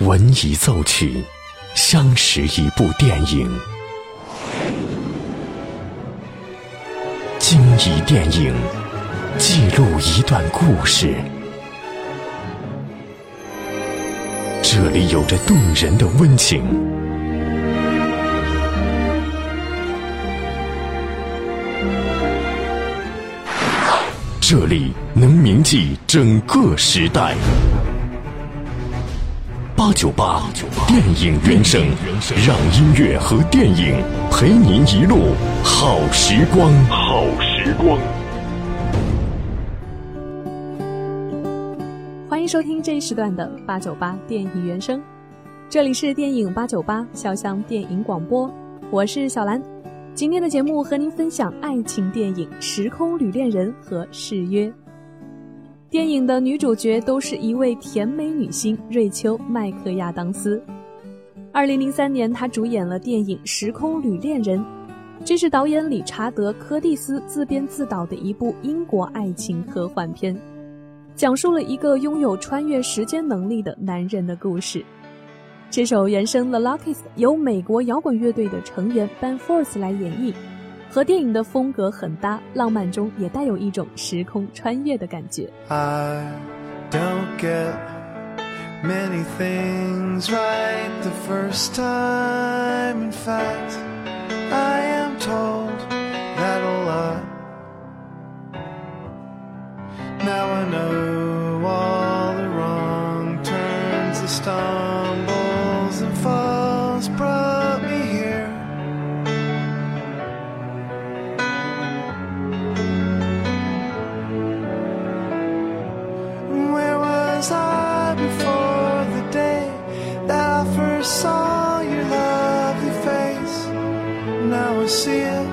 文以奏曲，相识一部电影。经以电影记录一段故事。这里有着动人的温情，这里能铭记整个时代。八九八电影原声，让音乐和电影陪您一路好时光。好时光。欢迎收听这一时段的八九八电影原声，这里是电影八九八潇湘电影广播，我是小兰。今天的节目和您分享爱情电影《时空旅恋人》和《誓约》。电影的女主角都是一位甜美女星瑞秋·麦克亚当斯。二零零三年，她主演了电影《时空旅恋人》，这是导演理查德·柯蒂斯自编自导的一部英国爱情科幻片，讲述了一个拥有穿越时间能力的男人的故事。这首原声《The Luckiest》由美国摇滚乐队的成员 Ben Folds 来演绎。和电影的风格很搭，浪漫中也带有一种时空穿越的感觉。I don't get many things right the first time. In fact, I am told saw your lovely face? Now I see it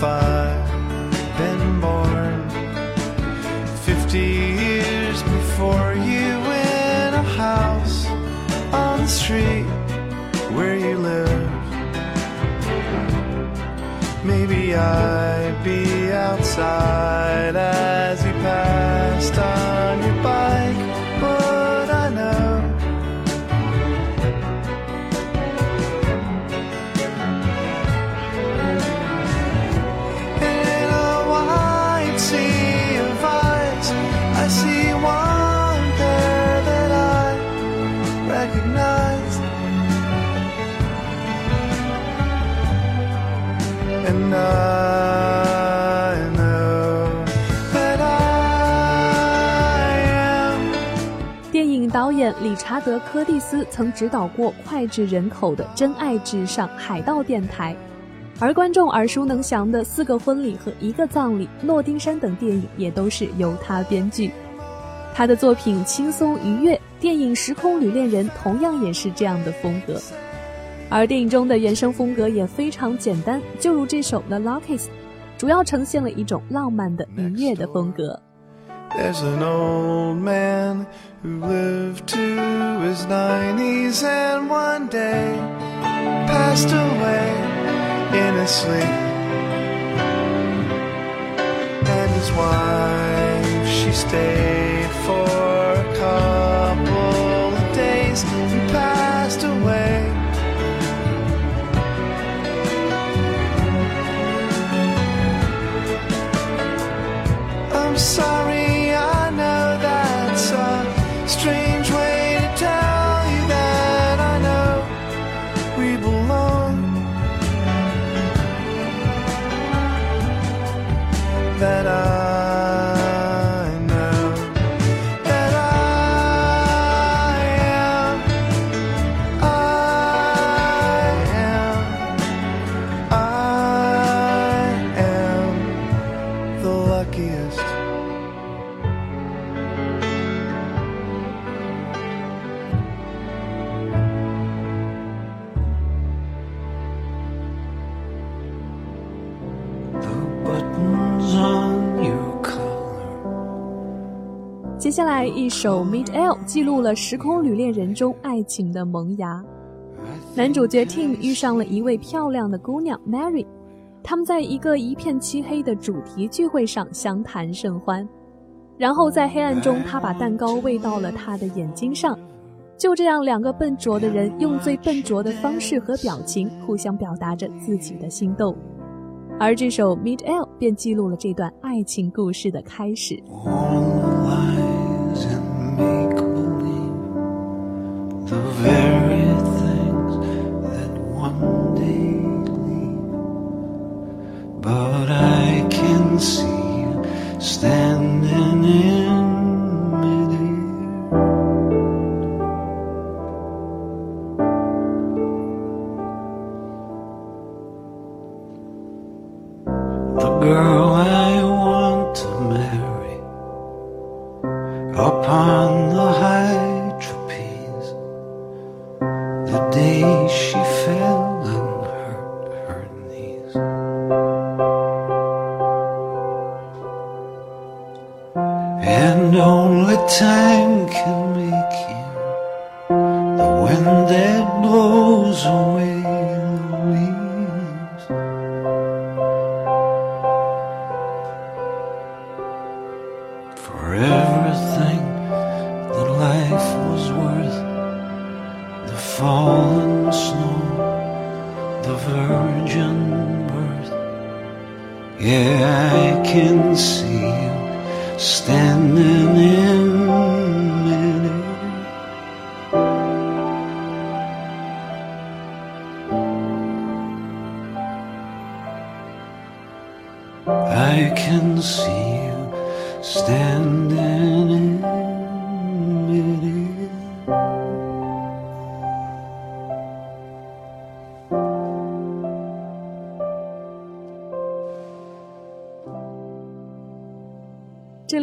fire. 德·柯蒂斯曾指导过脍炙人口的《真爱至上》《海盗电台》，而观众耳熟能详的《四个婚礼和一个葬礼》《诺丁山》等电影也都是由他编剧。他的作品轻松愉悦，电影《时空旅恋人》同样也是这样的风格。而电影中的原声风格也非常简单，就如这首《The Lockes》，主要呈现了一种浪漫的愉悦的风格。There's an old man who lived to his 90s and one day passed away in his sleep. And his wife, she stayed That I 接下来一首《Meet L》记录了《时空旅恋人》中爱情的萌芽。男主角 Tim 遇上了一位漂亮的姑娘 Mary，他们在一个一片漆黑的主题聚会上相谈甚欢。然后在黑暗中，他把蛋糕喂到了她的眼睛上。就这样，两个笨拙的人用最笨拙的方式和表情互相表达着自己的心动。而这首《Meet L》便记录了这段爱情故事的开始。make believe the very things that one day leave. But I can see. upon the high trapeze the day she fell. life was worth the fallen snow, the virgin birth. Yeah, I can see you standing in. I can see you standing.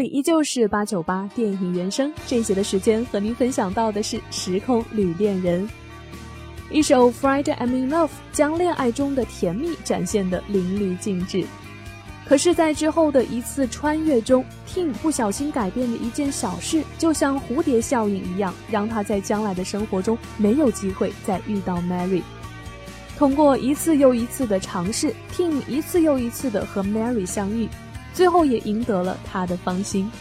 依旧是八九八电影原声，这节的时间和您分享到的是《时空旅恋人》，一首《Friday I'm in Love》将恋爱中的甜蜜展现的淋漓尽致。可是，在之后的一次穿越中，Tim 不小心改变的一件小事，就像蝴蝶效应一样，让他在将来的生活中没有机会再遇到 Mary。通过一次又一次的尝试，Tim 一次又一次的和 Mary 相遇。最后也赢得了他的芳心。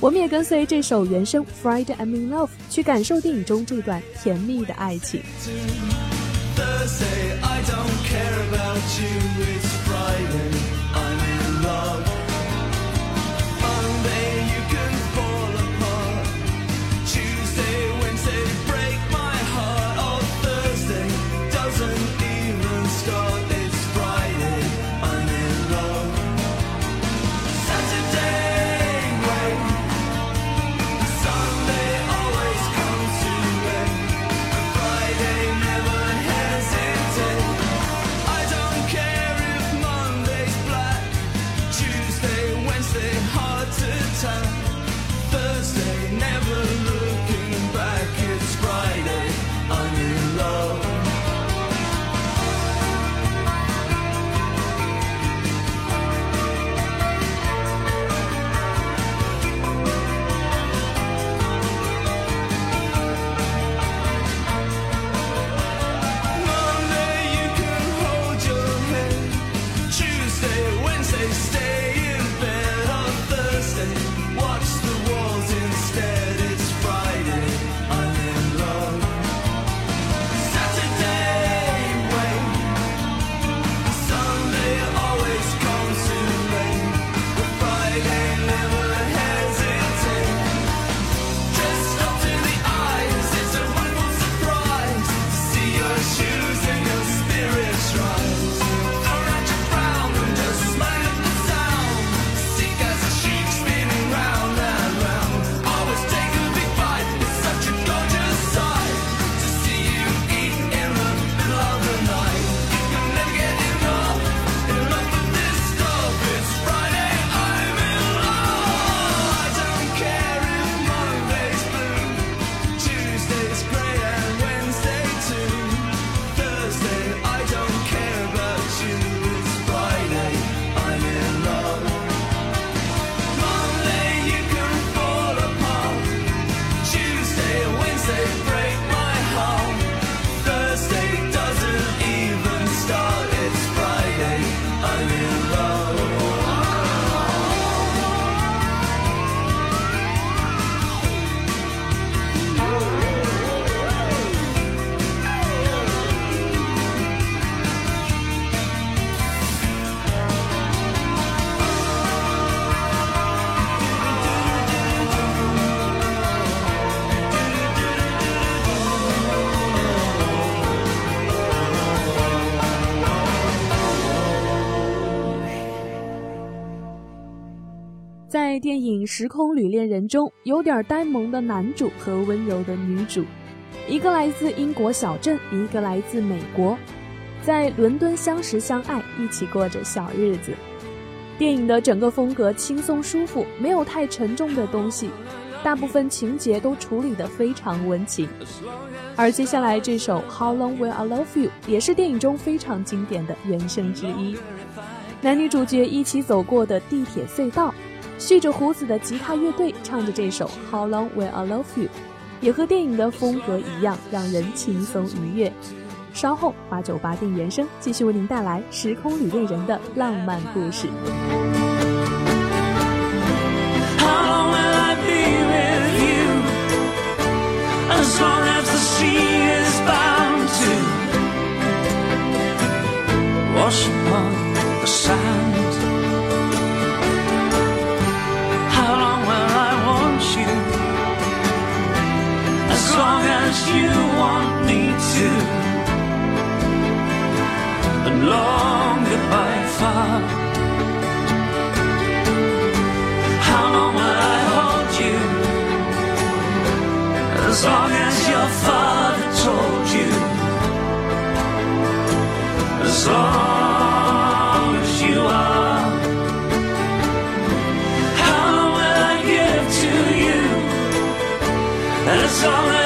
我们也跟随这首原声《Friday I'm in Love》去感受电影中这段甜蜜的爱情。I don't care about you, it's Friday. 在电影《时空旅恋人》中，有点呆萌的男主和温柔的女主，一个来自英国小镇，一个来自美国，在伦敦相识相爱，一起过着小日子。电影的整个风格轻松舒服，没有太沉重的东西，大部分情节都处理得非常温情。而接下来这首《How Long Will I Love You》也是电影中非常经典的原声之一。男女主角一起走过的地铁隧道，蓄着胡子的吉他乐队唱着这首《How Long Will I Love You》，也和电影的风格一样，让人轻松愉悦。稍后八九八电原声继续为您带来《时空旅恋人》的浪漫故事。Long goodbye far. How long will I hold you? As long as your father told you. As long as you are. How long will I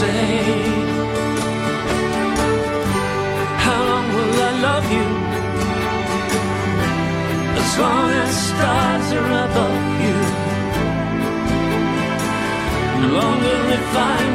say. How long will I love you? As long as stars are above you. No longer if I